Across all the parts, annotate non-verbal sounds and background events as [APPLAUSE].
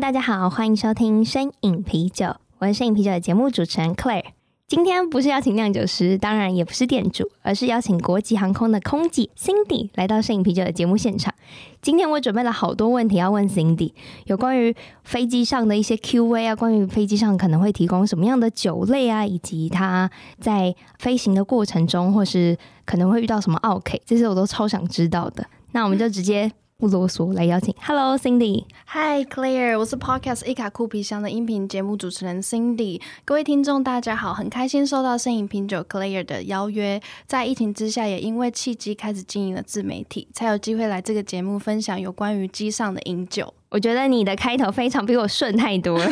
大家好，欢迎收听声影啤酒，我是声影啤酒的节目主持人 Claire。今天不是邀请酿酒师，当然也不是店主，而是邀请国际航空的空姐 Cindy 来到身影啤酒的节目现场。今天我准备了好多问题要问 Cindy，有关于飞机上的一些 Q&A 啊，关于飞机上可能会提供什么样的酒类啊，以及它在飞行的过程中，或是可能会遇到什么奥 K，，这些我都超想知道的。那我们就直接。不啰嗦，来邀请。Hello Cindy，Hi Claire，我是 Podcast 一卡酷皮箱的音频节目主持人 Cindy。各位听众大家好，很开心收到摄影品酒 Claire 的邀约，在疫情之下，也因为契机开始经营了自媒体，才有机会来这个节目分享有关于机上的饮酒。我觉得你的开头非常比我顺太多了，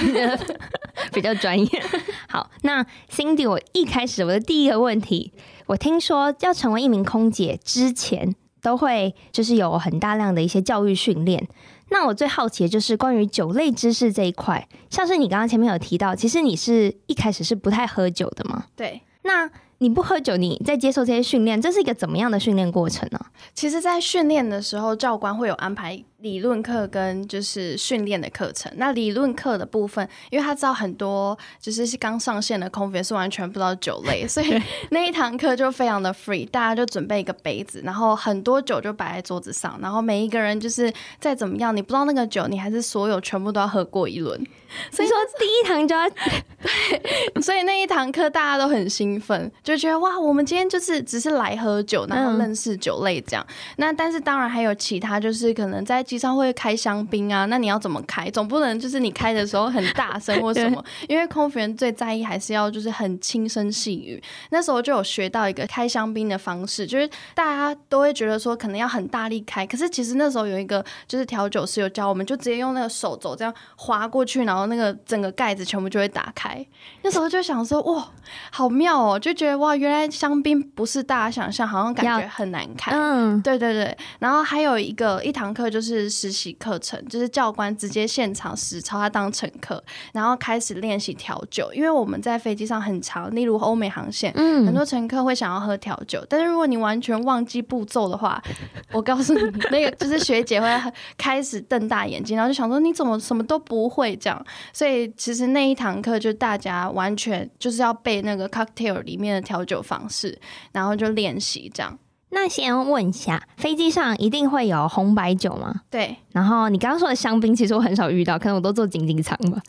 [LAUGHS] 比较专业。[LAUGHS] 好，那 Cindy，我一开始我的第一个问题，我听说要成为一名空姐之前。都会就是有很大量的一些教育训练。那我最好奇的就是关于酒类知识这一块，像是你刚刚前面有提到，其实你是一开始是不太喝酒的吗？对。那你不喝酒，你在接受这些训练，这是一个怎么样的训练过程呢？其实，在训练的时候，教官会有安排。理论课跟就是训练的课程。那理论课的部分，因为他知道很多就是是刚上线的空服员是完全不知道酒类，[LAUGHS] 所以那一堂课就非常的 free，大家就准备一个杯子，然后很多酒就摆在桌子上，然后每一个人就是再怎么样，你不知道那个酒，你还是所有全部都要喝过一轮。[LAUGHS] 所以说第一堂就要对，所以那一堂课大家都很兴奋，就觉得哇，我们今天就是只是来喝酒，然后认识酒类这样。嗯、那但是当然还有其他，就是可能在机上会开香槟啊，那你要怎么开？总不能就是你开的时候很大声或 [LAUGHS] 什么，因为空服员最在意还是要就是很轻声细语。那时候就有学到一个开香槟的方式，就是大家都会觉得说可能要很大力开，可是其实那时候有一个就是调酒师有教我们，就直接用那个手肘这样划过去，然后那个整个盖子全部就会打开。那时候就想说哇，好妙哦，就觉得哇，原来香槟不是大家想象，好像感觉很难开。嗯，对对对。然后还有一个一堂课就是。实习课程就是教官直接现场实操，他当乘客，然后开始练习调酒。因为我们在飞机上很长，例如欧美航线，嗯，很多乘客会想要喝调酒，但是如果你完全忘记步骤的话，我告诉你，那个就是学姐会开始瞪大眼睛，然后就想说你怎么什么都不会这样。所以其实那一堂课就大家完全就是要背那个 cocktail 里面的调酒方式，然后就练习这样。那先问一下，飞机上一定会有红白酒吗？对。然后你刚刚说的香槟，其实我很少遇到，可能我都坐经济舱吧。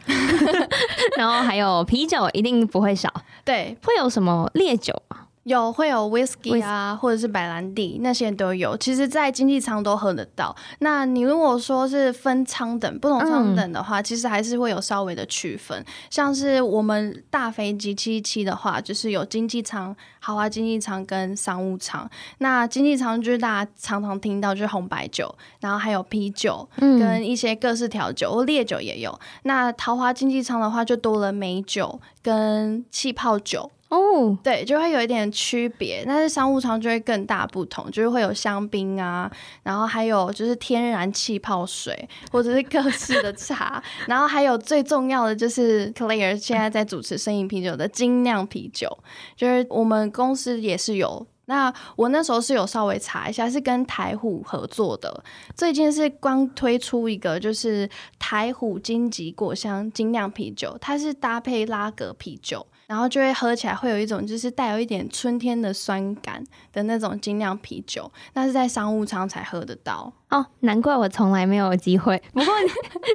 [LAUGHS] 然后还有啤酒，一定不会少。对。会有什么烈酒吗？有会有 whisky 啊，或者是白兰地，那些都有。其实，在经济舱都喝得到。那你如果说是分舱等，不同舱等的话，嗯、其实还是会有稍微的区分。像是我们大飞机七七的话，就是有经济舱、豪华经济舱跟商务舱。那经济舱就是大家常常听到就是红白酒，然后还有啤酒跟一些各式调酒，或、嗯、烈酒也有。那豪华经济舱的话，就多了美酒跟气泡酒。哦对，就会有一点区别，但是商务舱就会更大不同，就是会有香槟啊，然后还有就是天然气泡水，或者是各式的茶，然后还有最重要的就是 Claire 现在在主持生饮啤酒的精酿啤酒，就是我们公司也是有，那我那时候是有稍微查一下，是跟台虎合作的，最近是刚推出一个就是台虎金桔果香精酿啤酒，它是搭配拉格啤酒。然后就会喝起来会有一种就是带有一点春天的酸感的那种精酿啤酒，那是在商务舱才喝得到哦。难怪我从来没有机会。不过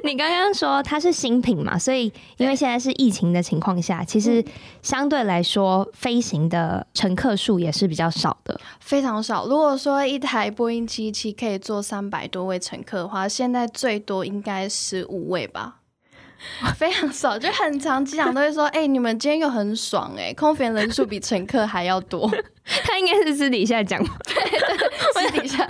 你，[LAUGHS] 你刚刚说它是新品嘛，所以因为现在是疫情的情况下，其实相对来说飞行的乘客数也是比较少的，非常少。如果说一台波音七七可以坐三百多位乘客的话，现在最多应该十五位吧。[LAUGHS] 非常少，就很常机长都会说：“ [LAUGHS] 哎、欸，你们今天又很爽哎、欸，空服员人数比乘客还要多。[LAUGHS] ”他应该是私底下讲，对对，私底下。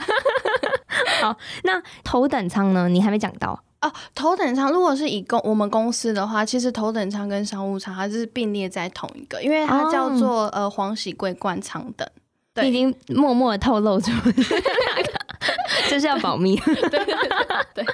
好，那头等舱呢？你还没讲到哦，头等舱如果是以公我们公司的话，其实头等舱跟商务舱它是并列在同一个，因为它叫做、哦、呃黄喜桂冠舱等。对，已经默默的透露出，就是要保密。对对对，对。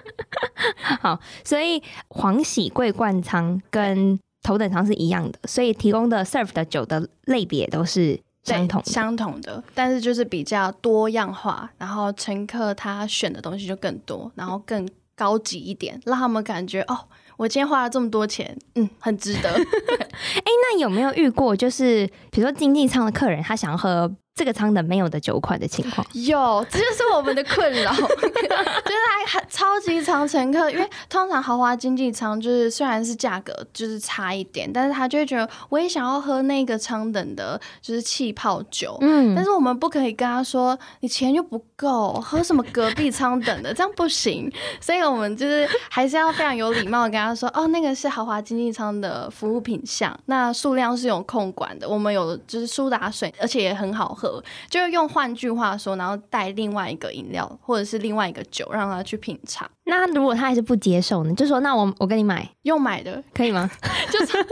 [LAUGHS] 好，所以黄喜桂冠舱跟头等舱是一样的，所以提供的 serve 的酒的类别都是相同相同的，但是就是比较多样化，然后乘客他选的东西就更多，然后更高级一点，让他们感觉哦，我今天花了这么多钱，嗯，很值得。哎、欸，那有没有遇过，就是比如说经济舱的客人，他想要喝？这个舱的没有的酒款的情况。有，这就是我们的困扰，[LAUGHS] 就是还很超级长乘客，因为通常豪华经济舱就是虽然是价格就是差一点，但是他就会觉得我也想要喝那个舱等的，就是气泡酒，嗯，但是我们不可以跟他说你钱又不够，喝什么隔壁舱等的，这样不行，[LAUGHS] 所以我们就是还是要非常有礼貌的跟他说，哦，那个是豪华经济舱的服务品项，那数量是有控管的，我们有就是苏打水，而且也很好喝。就是用换句话说，然后带另外一个饮料或者是另外一个酒让他去品尝。那如果他还是不接受呢？就说那我我跟你买，用买的可以吗？[LAUGHS] 就是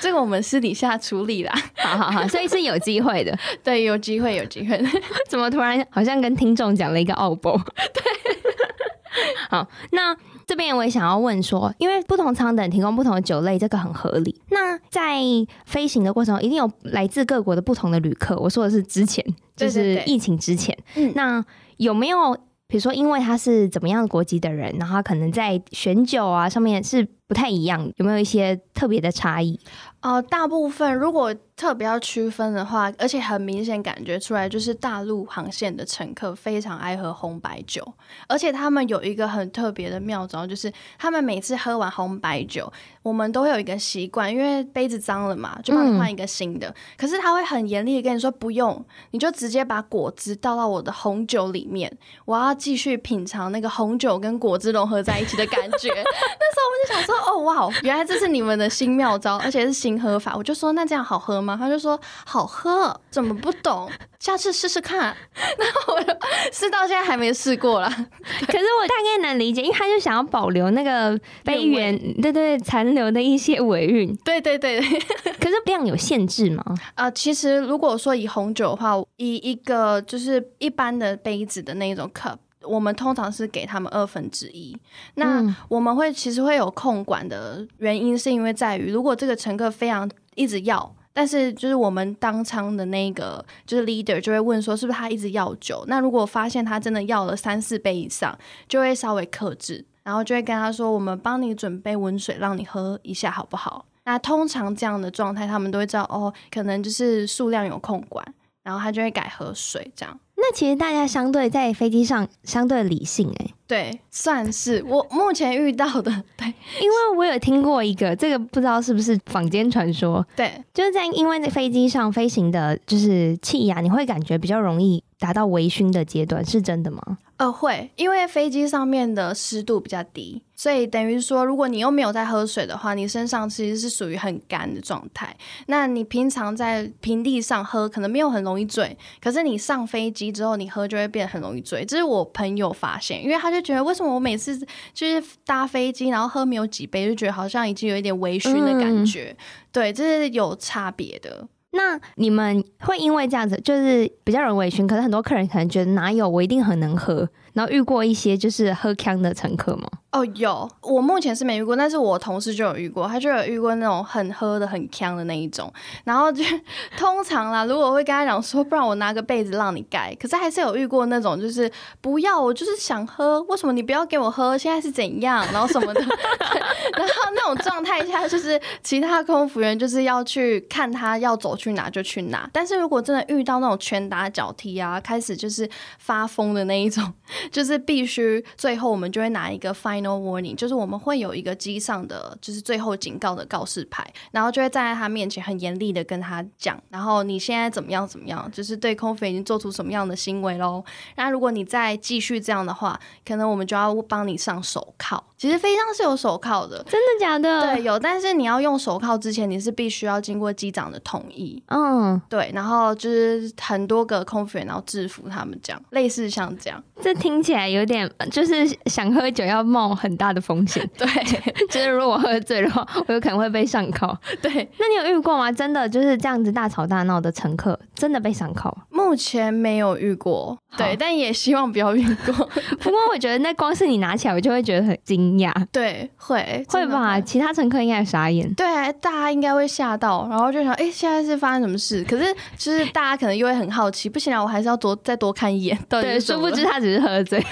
这个我们私底下处理啦。[LAUGHS] 好好好，所以是有机会的。对，有机会，有机会。[LAUGHS] 怎么突然好像跟听众讲了一个奥博？对。好，那这边我也想要问说，因为不同舱等提供不同的酒类，这个很合理。那在飞行的过程中，一定有来自各国的不同的旅客。我说的是之前，就是疫情之前。对对对，那有没有，比如说，因为他是怎么样的国籍的人，然后他可能在选酒啊上面是不太一样，有没有一些特别的差异？呃，大部分如果特别要区分的话，而且很明显感觉出来，就是大陆航线的乘客非常爱喝红白酒，而且他们有一个很特别的妙招，就是他们每次喝完红白酒，我们都会有一个习惯，因为杯子脏了嘛，就帮你换一个新的。嗯、可是他会很严厉的跟你说，不用，你就直接把果汁倒到我的红酒里面，我要继续品尝那个红酒跟果汁融合在一起的感觉。[LAUGHS] 那时候我们就想说，哦哇，原来这是你们的新妙招，而且是新喝法。我就说，那这样好喝吗？他就说好喝，怎么不懂？下次试试看。[LAUGHS] 然后我就试到现在还没试过啦。[LAUGHS] 可是我大概能理解，因为他就想要保留那个杯缘，对对，残留的一些尾韵。对对对。[LAUGHS] 可是量有限制吗？啊、呃，其实如果说以红酒的话，以一个就是一般的杯子的那种 cup。我们通常是给他们二分之一。那我们会其实会有控管的原因，是因为在于如果这个乘客非常一直要，但是就是我们当舱的那个就是 leader 就会问说，是不是他一直要酒？那如果发现他真的要了三四杯以上，就会稍微克制，然后就会跟他说，我们帮你准备温水让你喝一下好不好？那通常这样的状态，他们都会知道哦，可能就是数量有控管，然后他就会改喝水这样。那其实大家相对在飞机上相对理性哎、欸，对，算是我目前遇到的，对，因为我有听过一个，这个不知道是不是坊间传说，对，就是在因为在飞机上飞行的，就是气压，你会感觉比较容易达到微醺的阶段，是真的吗？呃，会，因为飞机上面的湿度比较低，所以等于说，如果你又没有在喝水的话，你身上其实是属于很干的状态。那你平常在平地上喝，可能没有很容易醉，可是你上飞机之后，你喝就会变得很容易醉。这是我朋友发现，因为他就觉得，为什么我每次就是搭飞机，然后喝没有几杯，就觉得好像已经有一点微醺的感觉。嗯、对，这是有差别的。那你们会因为这样子，就是比较容易微醺，可是很多客人可能觉得哪有，我一定很能喝。然后遇过一些就是喝锵的乘客吗？哦，有，我目前是没遇过，但是我同事就有遇过，他就有遇过那种很喝的很锵的那一种。然后就 [LAUGHS] 通常啦，如果会跟他讲说，不然我拿个被子让你盖。可是还是有遇过那种，就是不要，我就是想喝，为什么你不要给我喝？现在是怎样？然后什么的。[LAUGHS] 然后那种状态下，就是其他空服员就是要去看他要走去哪就去哪。但是如果真的遇到那种拳打脚踢啊，开始就是发疯的那一种。就是必须最后我们就会拿一个 final warning，就是我们会有一个机上的就是最后警告的告示牌，然后就会站在他面前很严厉的跟他讲，然后你现在怎么样怎么样，就是对空服已经做出什么样的行为喽。那如果你再继续这样的话，可能我们就要帮你上手铐。其实飞机上是有手铐的，真的假的？对，有，但是你要用手铐之前，你是必须要经过机长的同意。嗯，对，然后就是很多个空服员，然后制服他们这样，类似像这样。这听起来有点，就是想喝酒要冒很大的风险。对，[LAUGHS] 就是如果喝醉的话，我有可能会被上铐。对，那你有遇过吗？真的就是这样子大吵大闹的乘客，真的被上铐？目前没有遇过，对，但也希望不要遇过。[LAUGHS] 不过我觉得那光是你拿起来，我就会觉得很惊讶。对，会会吧？其他乘客应该傻眼。对，大家应该会吓到，然后就想，哎，现在是发生什么事？可是就是大家可能又会很好奇，不行啊，我还是要多再多看一眼。对，殊不知他只是喝醉。[LAUGHS]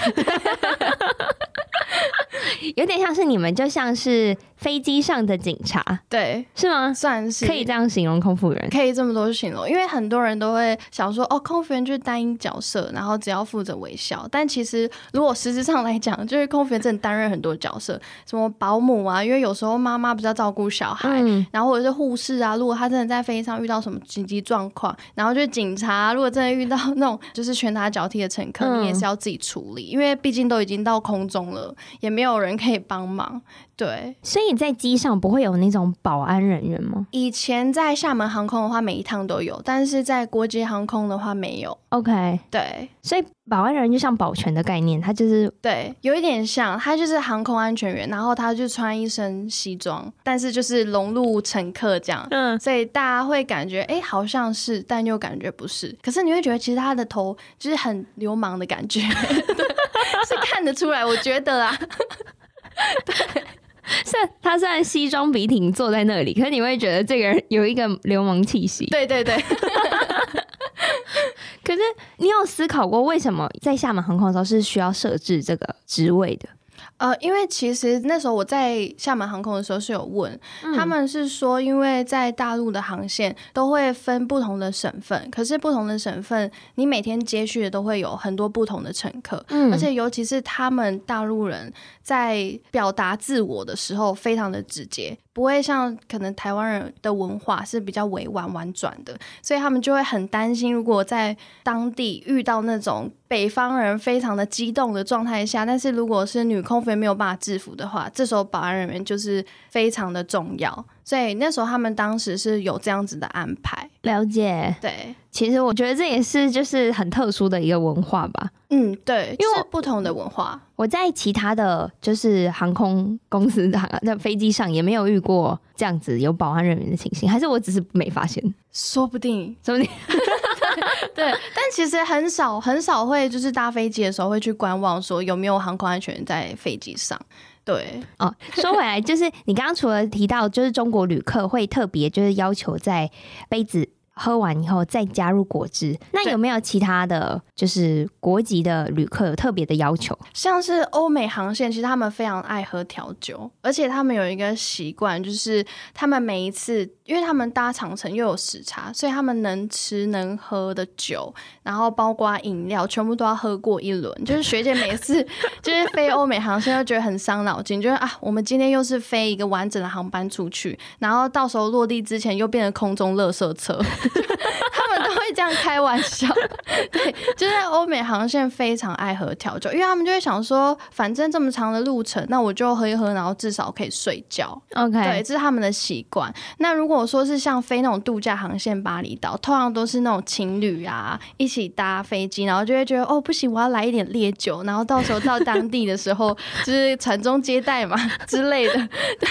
[LAUGHS] 有点像是你们，就像是飞机上的警察，对，是吗？算是可以这样形容空服员，可以这么多形容，因为很多人都会想说，哦，空服员就是单一角色，然后只要负责微笑。但其实如果实质上来讲，就是空服员真的担任很多角色，什么保姆啊，因为有时候妈妈不是要照顾小孩，嗯、然后或者是护士啊，如果他真的在飞机上遇到什么紧急状况，然后就是警察，如果真的遇到那种就是拳打脚踢的乘客，嗯、你也是要自己处理，因为毕竟都已经到空中了，也没有人可以帮忙。对，所以在机上不会有那种保安人员吗？以前在厦门航空的话，每一趟都有，但是在国际航空的话没有。OK，对，所以保安人员就像保全的概念，他就是对，有一点像，他就是航空安全员，然后他就穿一身西装，但是就是融入乘客这样，嗯，所以大家会感觉哎，好像是，但又感觉不是。可是你会觉得其实他的头就是很流氓的感觉，[LAUGHS] 对，是看得出来，我觉得啊。对。是他虽然西装笔挺坐在那里，可是你会觉得这个人有一个流氓气息。对对对。[LAUGHS] 可是你有思考过为什么在厦门航空的时候是需要设置这个职位的？呃，因为其实那时候我在厦门航空的时候是有问，嗯、他们是说，因为在大陆的航线都会分不同的省份，可是不同的省份，你每天接续的都会有很多不同的乘客，嗯，而且尤其是他们大陆人在表达自我的时候非常的直接。不会像可能台湾人的文化是比较委婉婉转的，所以他们就会很担心，如果在当地遇到那种北方人非常的激动的状态下，但是如果是女空服员没有办法制服的话，这时候保安人员就是非常的重要。所以那时候他们当时是有这样子的安排。了解，对，其实我觉得这也是就是很特殊的一个文化吧。嗯，对，因为不同的文化，我在其他的就是航空公司的那飞机上也没有遇过这样子有保安人员的情形，还是我只是没发现？说不定，说不定。[LAUGHS] 对，但其实很少很少会就是搭飞机的时候会去观望说有没有航空安全员在飞机上。对。哦，说回来，就是你刚刚除了提到，就是中国旅客会特别就是要求在杯子喝完以后再加入果汁，那有没有其他的就是国籍的旅客有特别的要求？像是欧美航线，其实他们非常爱喝调酒，而且他们有一个习惯，就是他们每一次。因为他们搭长城又有时差，所以他们能吃能喝的酒，然后包括饮料，全部都要喝过一轮。就是学姐每次 [LAUGHS] 就是飞欧美航线，都觉得很伤脑筋，就是啊，我们今天又是飞一个完整的航班出去，然后到时候落地之前又变成空中垃圾车。[LAUGHS] 样开玩笑，[LAUGHS] 对，就是欧美航线非常爱喝调酒，因为他们就会想说，反正这么长的路程，那我就喝一喝，然后至少可以睡觉。OK，对，这是他们的习惯。那如果如果说是像飞那种度假航线巴厘岛，通常都是那种情侣啊一起搭飞机，然后就会觉得哦不行，我要来一点烈酒，然后到时候到当地的时候 [LAUGHS] 就是传宗接代嘛之类的。[LAUGHS] 对，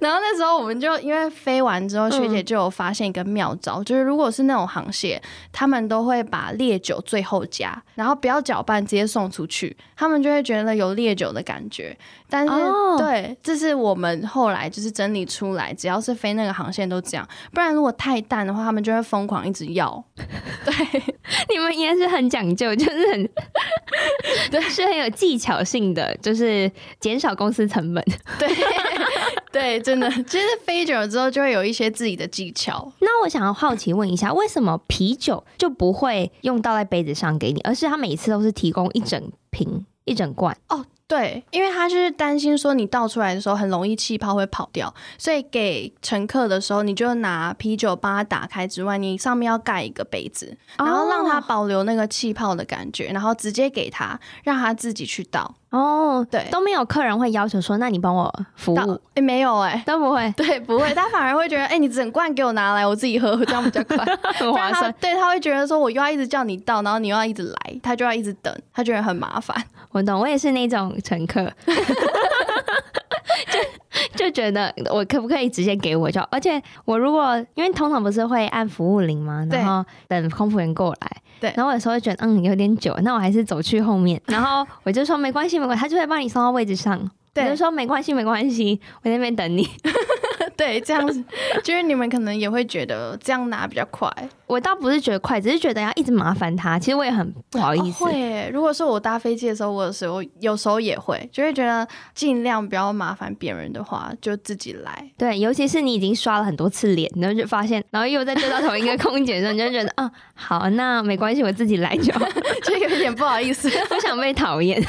然后那时候我们就因为飞完之后，学姐就有发现一个妙招，嗯、就是如果是那种航线，他们都会把烈酒最后加，然后不要搅拌直接送出去，他们就会觉得有烈酒的感觉。但是、哦、对，这是我们后来就是整理出来，只要是飞那个航线都这样，不然如果太淡的话，他们就会疯狂一直要。[LAUGHS] 对，[LAUGHS] 你们应该是很讲究，就是很 [LAUGHS] 对，是很有技巧性的，就是减少公司成本。对 [LAUGHS] 对，真的，其实飞久了之后就会有一些自己的技巧。那我想要好奇问一下，为什么啤酒就不会用倒在杯子上给你，而是他每次都是提供一整瓶、一整罐？哦。对，因为他就是担心说你倒出来的时候很容易气泡会跑掉，所以给乘客的时候，你就拿啤酒帮他打开之外，你上面要盖一个杯子，然后让他保留那个气泡的感觉，然后直接给他，让他自己去倒。哦，对，都没有客人会要求说，那你帮我服务？哎，没有哎、欸，都不会，对，不会，他反而会觉得，哎，你整罐给我拿来，我自己喝，这样比较快，[LAUGHS] 很划算。对，他会觉得说，我又要一直叫你倒，然后你又要一直来，他就要一直等，他觉得很麻烦。我懂，我也是那种乘客，[LAUGHS] 就就觉得我可不可以直接给我就，而且我如果因为通常不是会按服务铃吗？然后等空服员过来。对，然后我有时候会觉得嗯有点久，那我还是走去后面，[LAUGHS] 然后我就说没关系没关系，他就会帮你送到位置上。对，我就说没关系没关系，我在那边等你。[LAUGHS] 对，这样子就是你们可能也会觉得这样拿比较快。我倒不是觉得快，只是觉得要一直麻烦他。其实我也很不好意思。哦、会，如果说我搭飞机的时候，我有时候有时候也会，就会觉得尽量不要麻烦别人的话，就自己来。对，尤其是你已经刷了很多次脸，然后就发现，然后又再对到同一个空姐的时候，你就觉得啊，好，那没关系，我自己来就好，[LAUGHS] 就有点不好意思，[LAUGHS] 不想被讨厌。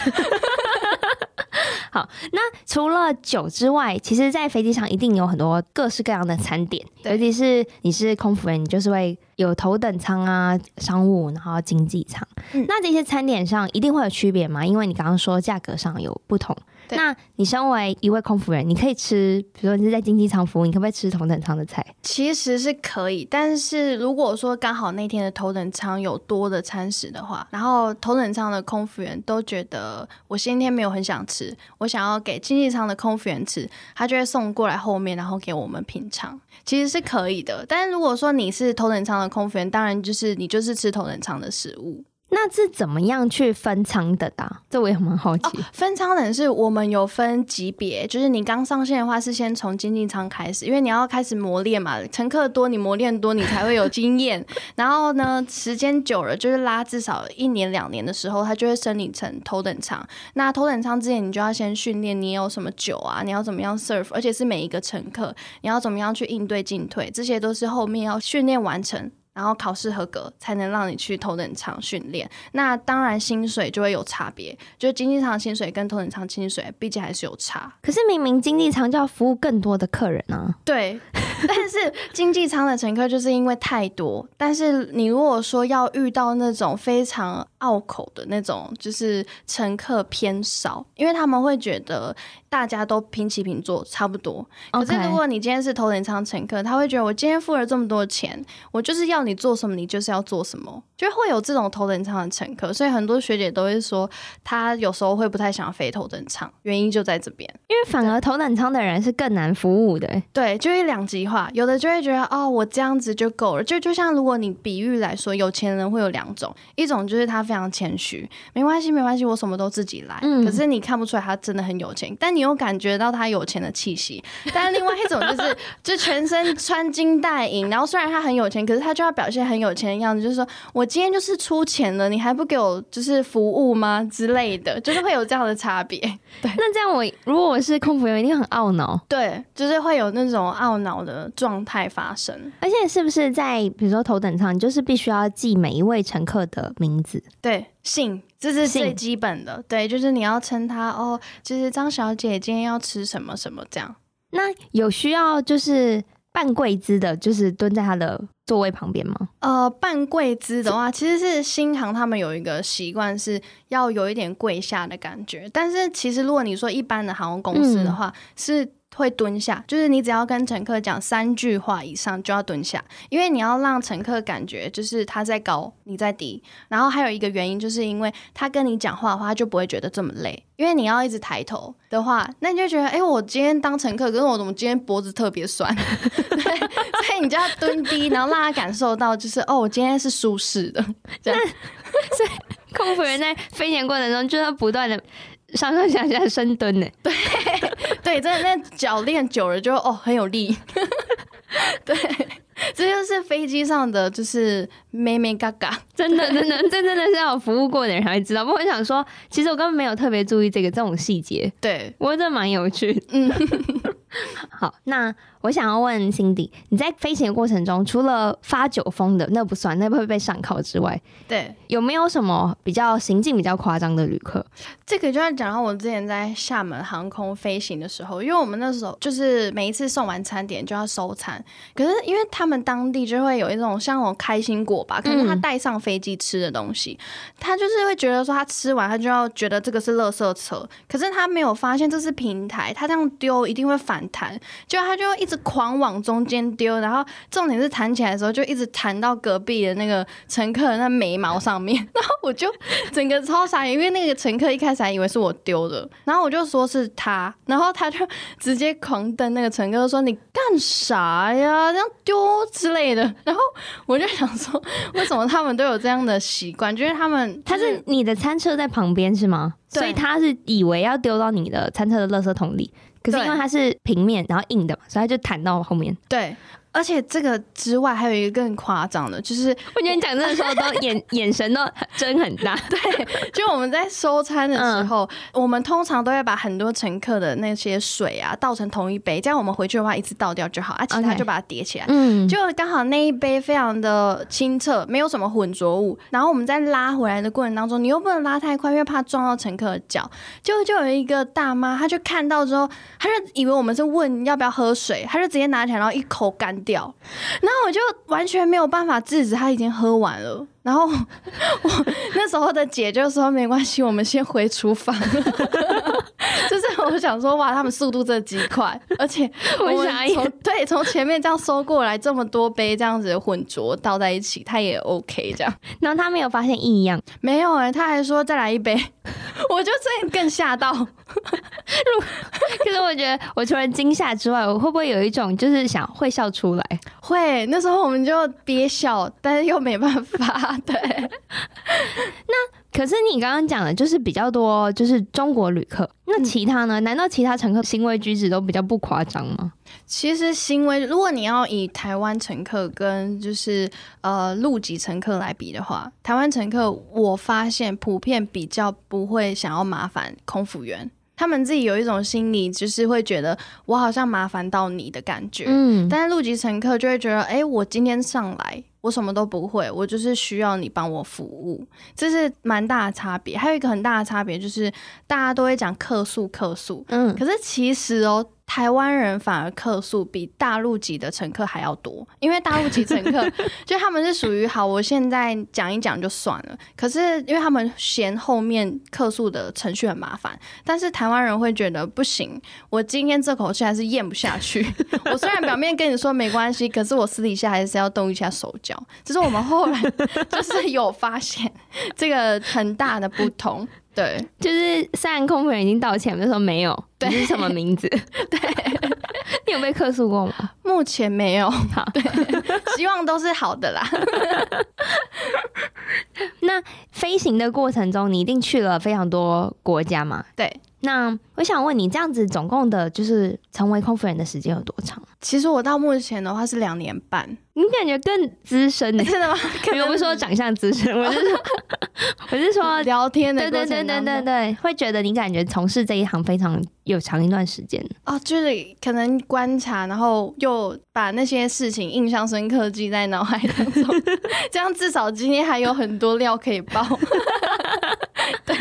好，那除了酒之外，其实，在飞机上一定有很多各式各样的餐点，尤其是你是空服员，你就是会有头等舱啊、商务，然后经济舱。嗯，那这些餐点上一定会有区别吗？因为你刚刚说价格上有不同。那你身为一位空服员，你可以吃，比如说你是在经济舱服务，你可不可以吃头等舱的菜？其实是可以，但是如果说刚好那天的头等舱有多的餐食的话，然后头等舱的空服员都觉得我今天没有很想吃，我想要给经济舱的空服员吃，他就会送过来后面，然后给我们品尝。其实是可以的，但是如果说你是头等舱的空服员，当然就是你就是吃头等舱的食物。那是怎么样去分舱的啊？这我也蛮好奇。哦，分舱等是我们有分级别，就是你刚上线的话是先从经济舱开始，因为你要开始磨练嘛，乘客多，你磨练多，你才会有经验。[LAUGHS] 然后呢，时间久了，就是拉至少一年两年的时候，它就会升你成头等舱。那头等舱之前，你就要先训练，你有什么酒啊，你要怎么样 serve，而且是每一个乘客，你要怎么样去应对进退，这些都是后面要训练完成。然后考试合格才能让你去头等舱训练，那当然薪水就会有差别，就经济舱薪水跟头等舱薪水毕竟还是有差。可是明明经济舱就要服务更多的客人啊。对，[LAUGHS] 但是经济舱的乘客就是因为太多，但是你如果说要遇到那种非常拗口的那种，就是乘客偏少，因为他们会觉得。大家都平起平坐，差不多。可是如果你今天是头等舱乘客，他会觉得我今天付了这么多钱，我就是要你做什么，你就是要做什么，就会有这种头等舱的乘客。所以很多学姐都会说，她有时候会不太想飞头等舱，原因就在这边。因为反而头等舱的人是更难服务的。对，就一两极化，有的就会觉得哦，我这样子就够了。就就像如果你比喻来说，有钱人会有两种，一种就是他非常谦虚，没关系没关系，我什么都自己来。嗯。可是你看不出来他真的很有钱，但你。你有感觉到他有钱的气息，但是另外一种就是，[LAUGHS] 就全身穿金戴银，然后虽然他很有钱，可是他就要表现很有钱的样子，就是说我今天就是出钱了，你还不给我就是服务吗之类的，就是会有这样的差别。[LAUGHS] 对，那这样我如果我是空服员，一定很懊恼。对，就是会有那种懊恼的状态发生。而且是不是在比如说头等舱，你就是必须要记每一位乘客的名字？对，姓。这是最基本的，对，就是你要称他哦，就是张小姐今天要吃什么什么这样。那有需要就是半跪姿的，就是蹲在他的座位旁边吗？呃，半跪姿的话，其实是新航他们有一个习惯是要有一点跪下的感觉，但是其实如果你说一般的航空公司的话，嗯、是。会蹲下，就是你只要跟乘客讲三句话以上就要蹲下，因为你要让乘客感觉就是他在高，你在低。然后还有一个原因，就是因为他跟你讲话的话，就不会觉得这么累。因为你要一直抬头的话，那你就觉得，哎，我今天当乘客，可是我怎么今天脖子特别酸？[LAUGHS] 对，所以你就要蹲低，然后让他感受到，就是哦，我今天是舒适的。[LAUGHS] 这样，所以 [LAUGHS] 空服员在飞行过程中就要不断的。上上下下深蹲呢，[LAUGHS] 对 [LAUGHS] 对，真的那脚练久了就哦很有力，[LAUGHS] 对，这就是飞机上的就是妹妹嘎嘎，真的真的这真的是要有服务过的人才会知道。不过我想说，其实我根本没有特别注意这个这种细节，对，我觉得蛮有趣，嗯。[LAUGHS] 好，那我想要问 Cindy，你在飞行的过程中，除了发酒疯的那不算，那会被上铐之外，对，有没有什么比较行径比较夸张的旅客？这个就要讲到我之前在厦门航空飞行的时候，因为我们那时候就是每一次送完餐点就要收餐，可是因为他们当地就会有一种像那种开心果吧，可能他带上飞机吃的东西，嗯、他就是会觉得说他吃完他就要觉得这个是垃圾车，可是他没有发现这是平台，他这样丢一定会反弹，就他就一直狂往中间丢，然后重点是弹起来的时候就一直弹到隔壁的那个乘客的那眉毛上面，然后我就整个超傻眼，因为那个乘客一开始还以为是我丢的，然后我就说是他，然后他就直接狂瞪那个乘客说，你干啥呀，这样丢之类的，然后我就想说为什么他们都有这样的习惯，就是他们他是你的餐车在旁边是吗？对所以他是以为要丢到你的餐车的垃圾桶里。可是因为它是平面，然后硬的嘛，所以它就弹到后面。对。而且这个之外，还有一个更夸张的，就是我觉得你讲这个时候都眼 [LAUGHS] 眼神都睁很大。对，就我们在收餐的时候，嗯、我们通常都会把很多乘客的那些水啊倒成同一杯，这样我们回去的话一次倒掉就好，啊，其他就把它叠起来。嗯就刚好那一杯非常的清澈，没有什么浑浊物。然后我们在拉回来的过程当中，你又不能拉太快，因为怕撞到乘客的脚。就就有一个大妈，她就看到之后，她就以为我们是问要不要喝水，她就直接拿起来，然后一口干掉，然后我就完全没有办法制止，他已经喝完了。然后 [LAUGHS] 我那时候的姐就说：“没关系，我们先回厨房。[LAUGHS] ”就是我想说，哇，他们速度这极快，而且 [LAUGHS] 我想从对从前面这样收过来这么多杯这样子混浊倒在一起，他也 OK 这样。然后他没有发现异样，没有哎、欸，他还说再来一杯，我就这更吓到。可是我觉得，我除了惊吓之外，我会不会有一种就是想会笑出来？会，那时候我们就憋笑，但是又没办法。对，[LAUGHS] 那可是你刚刚讲的，就是比较多，就是中国旅客。那其他呢？难道其他乘客行为举止都比较不夸张吗？其实行为，如果你要以台湾乘客跟就是呃陆籍乘客来比的话，台湾乘客我发现普遍比较不会想要麻烦空服员。他们自己有一种心理，就是会觉得我好像麻烦到你的感觉。嗯，但是陆籍乘客就会觉得，哎、欸，我今天上来，我什么都不会，我就是需要你帮我服务，这是蛮大的差别。还有一个很大的差别就是，大家都会讲客诉，客诉。嗯，可是其实哦。台湾人反而客诉比大陆籍的乘客还要多，因为大陆籍乘客 [LAUGHS] 就他们是属于好，我现在讲一讲就算了。可是因为他们嫌后面客诉的程序很麻烦，但是台湾人会觉得不行，我今天这口气还是咽不下去。[LAUGHS] 我虽然表面跟你说没关系，可是我私底下还是要动一下手脚。这是我们后来就是有发现这个很大的不同。对，[LAUGHS] 就是虽然空服员已经道歉，就说没有，对，你是什么名字？[LAUGHS] 对，你有被客诉过吗？目前没有。好，对，[LAUGHS] 希望都是好的啦。[LAUGHS] 那飞行的过程中，你一定去了非常多国家嘛？对。那我想问你，这样子总共的就是成为空服员的时间有多长？其实我到目前的话是两年半。你感觉更资深呢？真的吗？可能不是说长相资深，我是说，我是说聊天的。对对对对对对，会觉得你感觉从事这一行非常有长一段时间哦，就是可能观察，然后又把那些事情印象深刻记在脑海当中，[LAUGHS] 这样至少今天还有很多料可以爆。[LAUGHS] 对，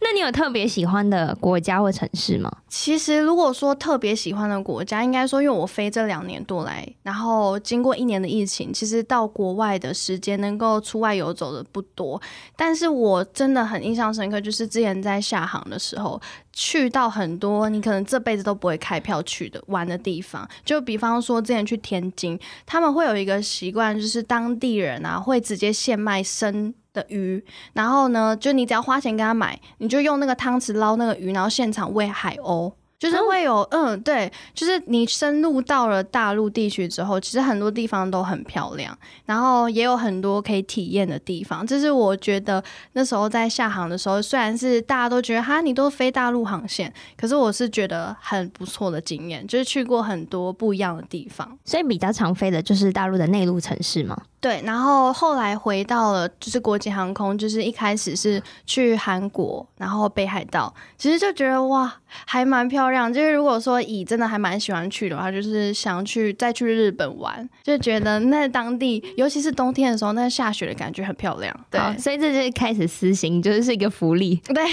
那你有特别喜欢的国家或城市吗？其实如果说特别喜欢的国家，应该说因为我飞这两年多来，然后经过一年的疫情，其实到国外的时间能够出外游走的不多。但是我真的很印象深刻，就是之前在厦航的时候，去到很多你可能这辈子都不会开票去的玩的地方。就比方说之前去天津，他们会有一个习惯，就是当地人啊会直接现卖生的鱼，然后呢，就你只要花钱给他买，你就用那个汤匙捞那个鱼，然后现场喂海鸥。就是会有，嗯，对，就是你深入到了大陆地区之后，其实很多地方都很漂亮，然后也有很多可以体验的地方。这是我觉得那时候在下航的时候，虽然是大家都觉得哈，你都飞大陆航线，可是我是觉得很不错的经验，就是去过很多不一样的地方。所以比较常飞的就是大陆的内陆城市吗？对，然后后来回到了就是国际航空，就是一开始是去韩国，然后北海道，其实就觉得哇，还蛮漂亮。就是如果说乙真的还蛮喜欢去的话，就是想去再去日本玩，就觉得那当地，尤其是冬天的时候，那下雪的感觉很漂亮。对，所以这就是开始私心，就是是一个福利。对，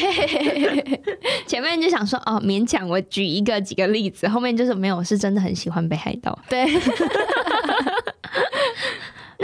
[LAUGHS] 前面就想说哦，勉强我举一个几个例子，后面就是没有，是真的很喜欢北海道。对。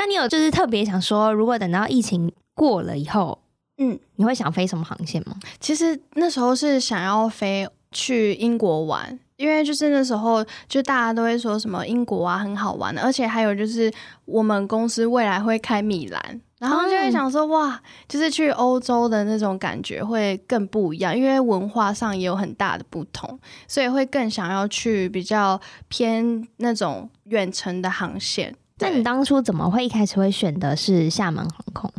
那你有就是特别想说，如果等到疫情过了以后，嗯，你会想飞什么航线吗？其实那时候是想要飞去英国玩，因为就是那时候就大家都会说什么英国啊很好玩的，而且还有就是我们公司未来会开米兰，然后就会想说哇，就是去欧洲的那种感觉会更不一样，因为文化上也有很大的不同，所以会更想要去比较偏那种远程的航线。那你当初怎么会一开始会选的是厦门航空？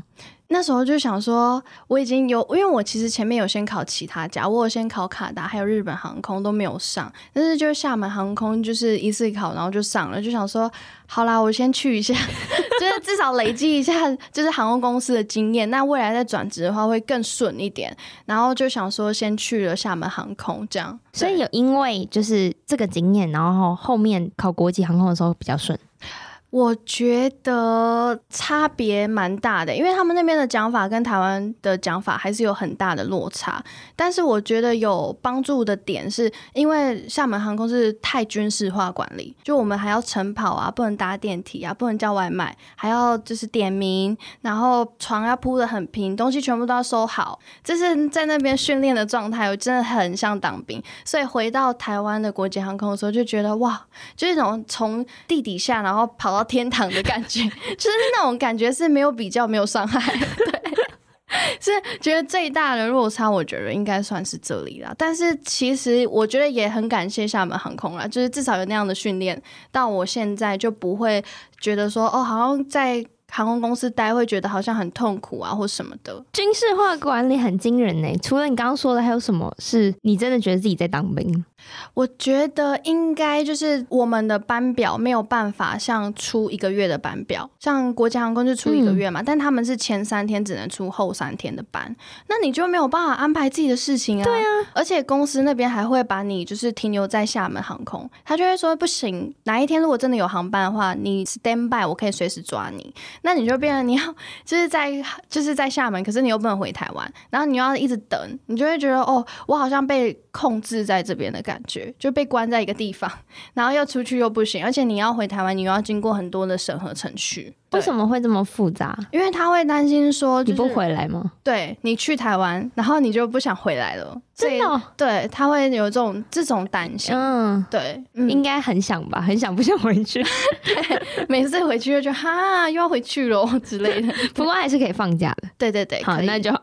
那时候就想说，我已经有，因为我其实前面有先考其他家，我有先考卡达，还有日本航空都没有上，但是就是厦门航空就是一次考，然后就上了，就想说，好啦，我先去一下，[LAUGHS] 就是至少累积一下，就是航空公司的经验，那未来再转职的话会更顺一点。然后就想说，先去了厦门航空，这样。所以有因为就是这个经验，然后后面考国际航空的时候比较顺。我觉得差别蛮大的，因为他们那边的讲法跟台湾的讲法还是有很大的落差。但是我觉得有帮助的点是，因为厦门航空是太军事化管理，就我们还要晨跑啊，不能搭电梯啊，不能叫外卖，还要就是点名，然后床要铺得很平，东西全部都要收好。这是在那边训练的状态，我真的很像当兵。所以回到台湾的国际航空的时候，就觉得哇，就那种从地底下然后跑到天堂的感觉，[LAUGHS] 就是那种感觉是没有比较，没有伤害，[LAUGHS] 对，是觉得最大的落差，我觉得应该算是这里啦。但是其实我觉得也很感谢厦门航空啦，就是至少有那样的训练，到我现在就不会觉得说哦，好像在。航空公司待会觉得好像很痛苦啊，或什么的。军事化管理很惊人呢。除了你刚刚说的，还有什么是你真的觉得自己在当兵？我觉得应该就是我们的班表没有办法像出一个月的班表，像国家航空就出一个月嘛，嗯、但他们是前三天只能出后三天的班，那你就没有办法安排自己的事情啊。对啊，而且公司那边还会把你就是停留在厦门航空，他就会说不行，哪一天如果真的有航班的话，你 stand by，我可以随时抓你。那你就变成你要就是在就是在厦门，可是你又不能回台湾，然后你要一直等，你就会觉得哦，我好像被控制在这边的感觉，就被关在一个地方，[LAUGHS] 然后要出去又不行，而且你要回台湾，你又要经过很多的审核程序。为什么会这么复杂？因为他会担心说、就是，你不回来吗？对，你去台湾，然后你就不想回来了。真的、哦？对，他会有这种这种担心。嗯，对，嗯、应该很想吧，很想不想回去。对，[LAUGHS] 每次回去就觉得哈，又要回去喽之类的。[LAUGHS] 不过还是可以放假的。对对对，好，那就好。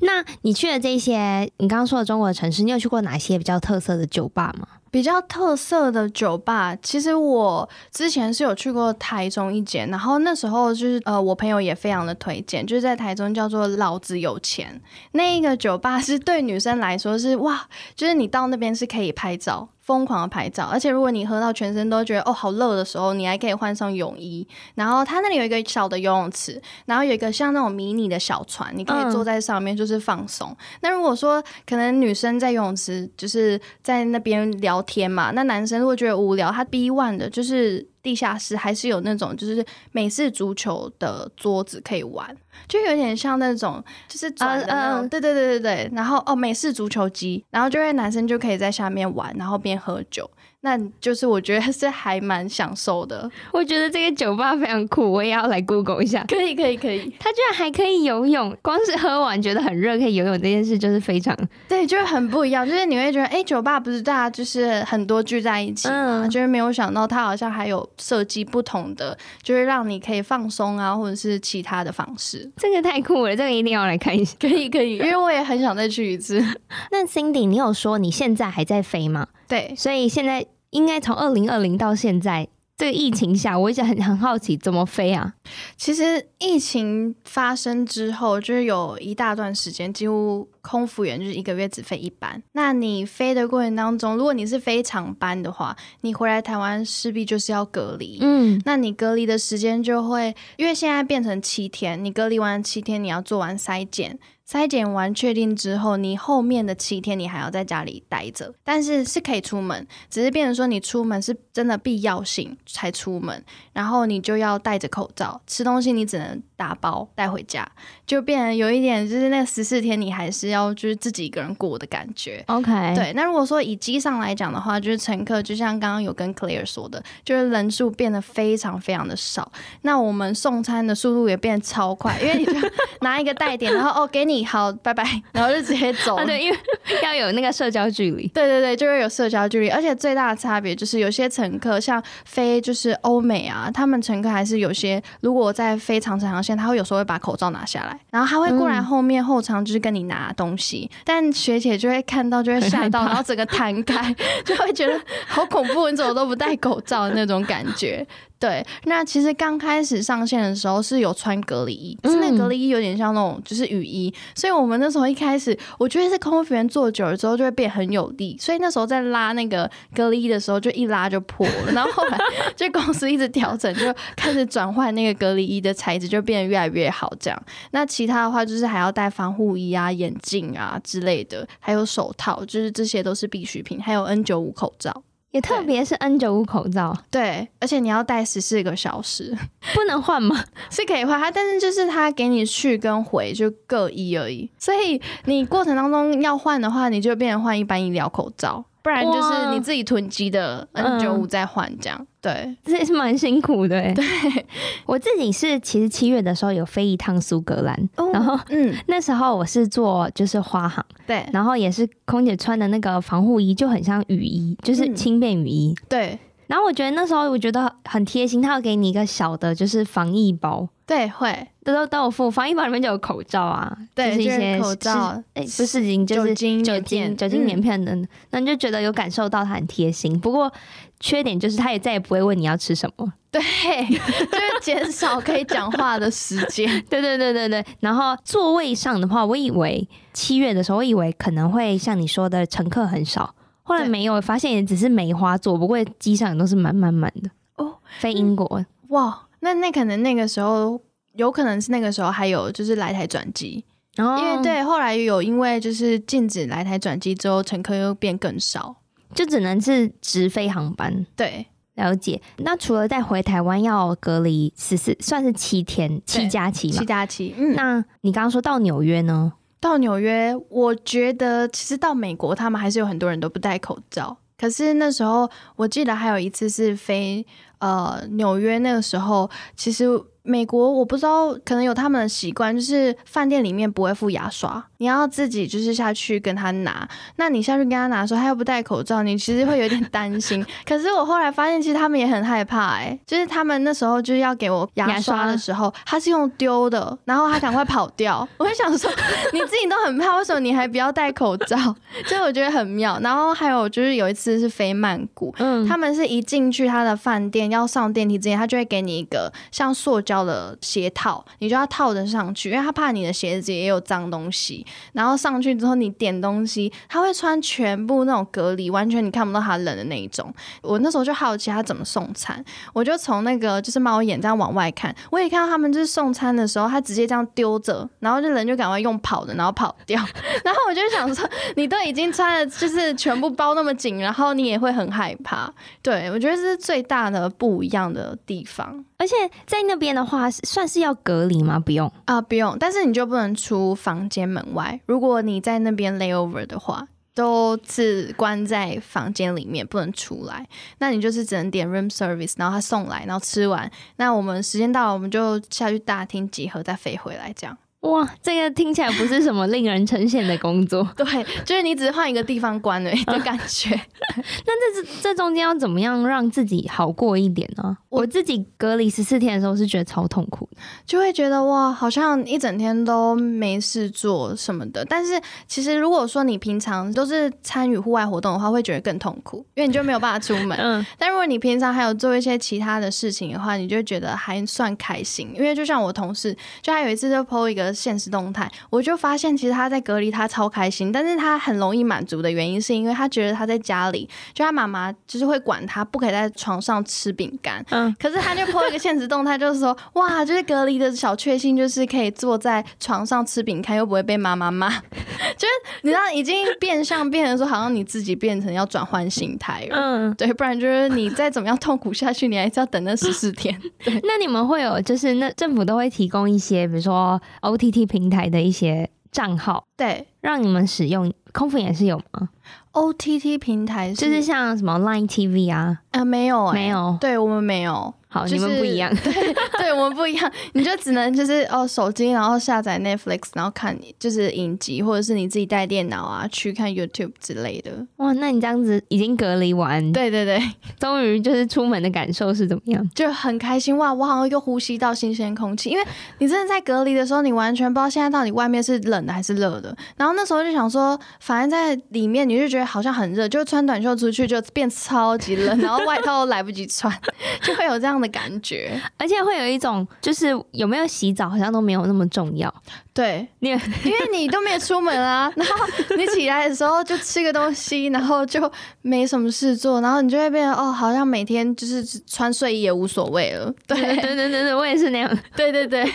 那你去了这些你刚刚说的中国的城市，你有去过哪些比较特色的酒吧吗？比较特色的酒吧，其实我之前是有去过台中一间，然后那时候就是呃，我朋友也非常的推荐，就是在台中叫做老子有钱，那一个酒吧是对女生来说是哇，就是你到那边是可以拍照。疯狂的拍照，而且如果你喝到全身都觉得哦好热的时候，你还可以换上泳衣。然后它那里有一个小的游泳池，然后有一个像那种迷你的小船，你可以坐在上面就是放松。嗯、那如果说可能女生在游泳池就是在那边聊天嘛，那男生如果觉得无聊，他 B one 的就是。地下室还是有那种就是美式足球的桌子可以玩，就有点像那种就是转的那种，uh, uh, 对对对对对。然后哦，美式足球机，然后就会男生就可以在下面玩，然后边喝酒。那就是我觉得是还蛮享受的。[LAUGHS] 我觉得这个酒吧非常酷，我也要来 Google 一下。可以可以可以，[LAUGHS] 它居然还可以游泳，光是喝完觉得很热可以游泳这件事就是非常对，就是很不一样。就是你会觉得，哎、欸，酒吧不是大家就是很多聚在一起嘛，嗯、就是没有想到它好像还有设计不同的，就是让你可以放松啊，或者是其他的方式。这个太酷了，这个一定要来看一下。可以可以，因为我也很想再去一次。[LAUGHS] 那 Cindy，你有说你现在还在飞吗？对，所以现在。应该从二零二零到现在，这个疫情下，我一直很很好奇怎么飞啊。其实疫情发生之后，就是有一大段时间几乎空服员就是一个月只飞一班。那你飞的过程当中，如果你是飞长班的话，你回来台湾势必就是要隔离。嗯，那你隔离的时间就会，因为现在变成七天，你隔离完七天，你要做完筛检。筛检完确定之后，你后面的七天你还要在家里待着，但是是可以出门，只是变成说你出门是真的必要性才出门，然后你就要戴着口罩，吃东西你只能打包带回家，就变得有一点就是那十四天你还是要就是自己一个人过的感觉。OK，对。那如果说以机上来讲的话，就是乘客就像刚刚有跟 Claire 说的，就是人数变得非常非常的少，那我们送餐的速度也变得超快，因为你就 [LAUGHS] 拿一个袋点，然后哦给你。好，拜拜，然后就直接走。[LAUGHS] 对，因为 [LAUGHS] 要有那个社交距离。对对对，就会有社交距离，而且最大的差别就是有些乘客像飞就是欧美啊，他们乘客还是有些，如果在飞长程航线，他会有时候会把口罩拿下来，然后他会过来后面后场就是跟你拿东西，嗯、但学姐就会看到就会吓到，然后整个弹开，[LAUGHS] 就会觉得好恐怖，你怎么都不戴口罩的那种感觉。对，那其实刚开始上线的时候是有穿隔离衣，那隔离衣有点像那种就是雨衣，所以我们那时候一开始，我觉得是空服员坐久了之后就会变很有力，所以那时候在拉那个隔离衣的时候就一拉就破了，然后后来 [LAUGHS] 就公司一直调整，就开始转换那个隔离衣的材质，就变得越来越好。这样，那其他的话就是还要戴防护衣啊、眼镜啊之类的，还有手套，就是这些都是必需品，还有 N 九五口罩。也特别是 N 九五口罩，对，而且你要戴十四个小时，[LAUGHS] 不能换吗？[LAUGHS] 是可以换它，但是就是它给你去跟回就各一而已，所以你过程当中要换的话，你就变成换一般医疗口罩。不然就是你自己囤积的 N 九五再换这样，嗯、对，这也是蛮辛苦的。对，[LAUGHS] 我自己是其实七月的时候有飞一趟苏格兰，哦、然后嗯，那时候我是坐就是花航，对，然后也是空姐穿的那个防护衣就很像雨衣，就是轻便雨衣，嗯、对。然后我觉得那时候我觉得很贴心，他要给你一个小的，就是防疫包。对，会都都都有附防疫包里面就有口罩啊，对，就是一些口罩，哎，不是纸巾，就是酒精、酒精、酒精棉片的。那你就觉得有感受到他很贴心。不过缺点就是他也再也不会问你要吃什么，对，[LAUGHS] 就是减少可以讲话的时间。[LAUGHS] 对对对对对。然后座位上的话，我以为七月的时候，我以为可能会像你说的乘客很少。后来没有发现，也只是梅花座，不过机上也都是满满满的哦。飞英国、嗯、哇，那那可能那个时候有可能是那个时候还有就是来台转机，哦、因为对后来有因为就是禁止来台转机之后，乘客又变更少，就只能是直飞航班。对，了解。那除了在回台湾要隔离十四，算是七天，七加七嘛，七加七。嗯，那你刚刚说到纽约呢？到纽约，我觉得其实到美国，他们还是有很多人都不戴口罩。可是那时候，我记得还有一次是飞呃纽约，那个时候其实。美国我不知道，可能有他们的习惯，就是饭店里面不会附牙刷，你要自己就是下去跟他拿。那你下去跟他拿的时候，他又不戴口罩，你其实会有点担心。[LAUGHS] 可是我后来发现，其实他们也很害怕、欸，哎，就是他们那时候就是要给我牙刷的时候，他是用丢的，然后他赶快跑掉。我会想说，你自己都很怕，为什么你还不要戴口罩？[LAUGHS] 所以我觉得很妙。然后还有就是有一次是飞曼谷，嗯，他们是一进去他的饭店要上电梯之前，他就会给你一个像塑胶的鞋套，你就要套着上去，因为他怕你的鞋子也有脏东西。然后上去之后，你点东西，他会穿全部那种隔离，完全你看不到他冷的那一种。我那时候就好奇他怎么送餐，我就从那个就是猫眼这样往外看，我也看到他们就是送餐的时候，他直接这样丢着，然后这人就赶快用跑的，然后跑掉。然后我就想说，你都已经穿了，就是全部包那么紧，然后你也会很害怕。对，我觉得这是最大的不一样的地方。而且在那边的话，算是要隔离吗？不用啊，不用。但是你就不能出房间门外。如果你在那边 layover 的话，都是关在房间里面，不能出来。那你就是只能点 room service，然后他送来，然后吃完。那我们时间到了，我们就下去大厅集合，再飞回来，这样。哇，这个听起来不是什么令人称羡的工作。[LAUGHS] 对，就是你只是换一个地方关而已 [LAUGHS] 的感觉。[LAUGHS] 那这这这中间要怎么样让自己好过一点呢？我，我自己隔离十四天的时候是觉得超痛苦，就会觉得哇，好像一整天都没事做什么的。但是其实如果说你平常都是参与户外活动的话，会觉得更痛苦，因为你就没有办法出门。嗯。但如果你平常还有做一些其他的事情的话，你就觉得还算开心。因为就像我同事，就他有一次就 po 一个。的限时动态，我就发现其实他在隔离他超开心，但是他很容易满足的原因是因为他觉得他在家里，就他妈妈就是会管他不可以在床上吃饼干，嗯，可是他就 po 一个现实动态，就是说 [LAUGHS] 哇，就是隔离的小确幸就是可以坐在床上吃饼干又不会被妈妈骂，[LAUGHS] 就是你知道已经变相变成说好像你自己变成要转换心态了，嗯，对，不然就是你再怎么样痛苦下去，你还是要等那十四天。对，[LAUGHS] 那你们会有就是那政府都会提供一些，比如说 OTT 平台的一些账号，对，让你们使用。空服也是有吗？OTT 平台就是像什么 Line TV 啊？啊，没有、欸，没有，对我们没有。好，就是、你们不一样，对，对我们不一样，[LAUGHS] 你就只能就是哦，手机然后下载 Netflix，然后看就是影集，或者是你自己带电脑啊去看 YouTube 之类的。哇，那你这样子已经隔离完，对对对，终于就是出门的感受是怎么样？就很开心哇！我好像又呼吸到新鲜空气，因为你真的在隔离的时候，你完全不知道现在到底外面是冷的还是热的。然后那时候就想说，反正在里面你就觉得好像很热，就穿短袖出去就变超级冷，然后外套都来不及穿，[LAUGHS] 就会有这样的感觉。而且会有一种，就是有没有洗澡好像都没有那么重要。对，你因为你都没有出门啊，[LAUGHS] 然后你起来的时候就吃个东西，然后就没什么事做，然后你就会变得哦，好像每天就是穿睡衣也无所谓了。对对对对对，我也是那样。对 [LAUGHS] 对对，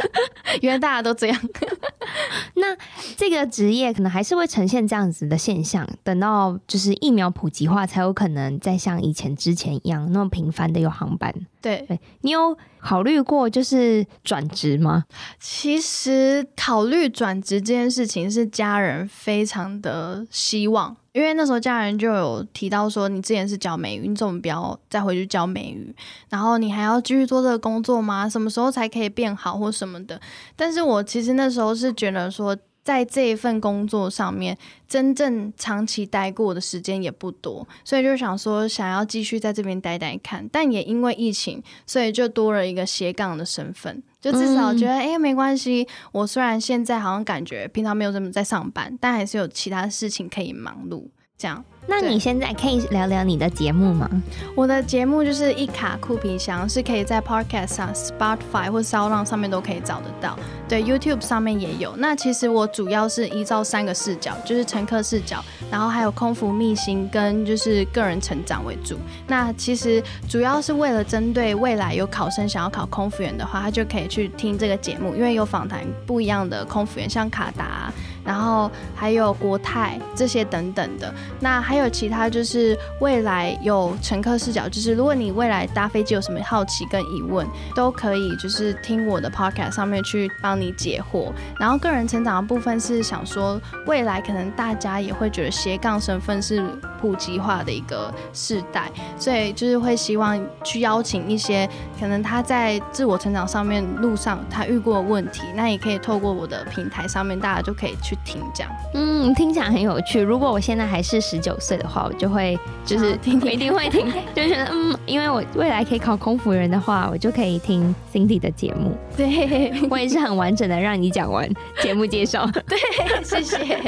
[LAUGHS] 原来大家都这样。那这个职业可能还是会呈现这样子的现象，等到就是疫苗普及化，才有可能再像以前之前一样那么频繁的有航班。对，对你有考虑过就是转职吗？其实考虑转职这件事情是家人非常的希望，因为那时候家人就有提到说，你之前是教美语，你怎么不要再回去教美语？然后你还要继续做这个工作吗？什么时候才可以变好或什么的？但是我其实那时候是觉得说。在这一份工作上面，真正长期待过的时间也不多，所以就想说想要继续在这边待待看。但也因为疫情，所以就多了一个斜杠的身份，就至少觉得哎、嗯欸，没关系。我虽然现在好像感觉平常没有这么在上班，但还是有其他事情可以忙碌，这样。那你现在可以聊聊你的节目吗？我的节目就是一卡酷皮箱，是可以在 Podcast 上、Spotify 或 SoundOn 上面都可以找得到。对，YouTube 上面也有。那其实我主要是依照三个视角，就是乘客视角，然后还有空服秘辛跟就是个人成长为主。那其实主要是为了针对未来有考生想要考空服员的话，他就可以去听这个节目，因为有访谈不一样的空服员，像卡达。然后还有国泰这些等等的，那还有其他就是未来有乘客视角，就是如果你未来搭飞机有什么好奇跟疑问，都可以就是听我的 podcast 上面去帮你解惑。然后个人成长的部分是想说，未来可能大家也会觉得斜杠身份是普及化的一个世代，所以就是会希望去邀请一些可能他在自我成长上面路上他遇过的问题，那也可以透过我的平台上面，大家就可以去。听讲，嗯，听起来很有趣。如果我现在还是十九岁的话，我就会就是听听，[LAUGHS] 一定会听，[LAUGHS] 就觉得嗯，因为我未来可以考空服人的话，我就可以听 Cindy 的节目。对，我也是很完整的让你讲完节目介绍。[LAUGHS] 对，谢谢。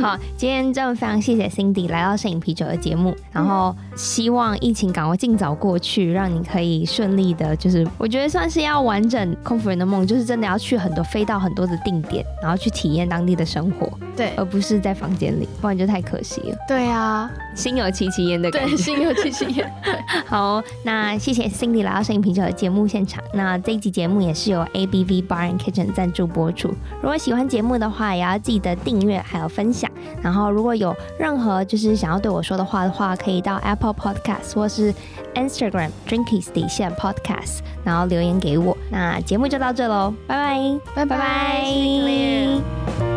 好，今天真的非常谢谢 Cindy 来到摄影啤酒的节目，然后希望疫情赶快尽早过去，让你可以顺利的，就是我觉得算是要完整空服人的梦，就是真的要去很多飞到很多的定点，然后去体验当地的生活，对，而不是在房间里，不然就太可惜了。对啊，心有戚戚焉的感觉，对，心有戚戚焉。[LAUGHS] 好，那谢谢 Cindy 来到摄影啤酒的节目现场。那这一集节目也是由 ABV Bar and Kitchen 赞助播出。如果喜欢节目的话，也要记得订阅还有分享。然后如果有任何就是想要对我说的话的话，可以到 Apple Podcast 或是 Instagram Drinkies 底线 Podcast，然后留言给我。那节目就到这喽，拜拜，拜拜。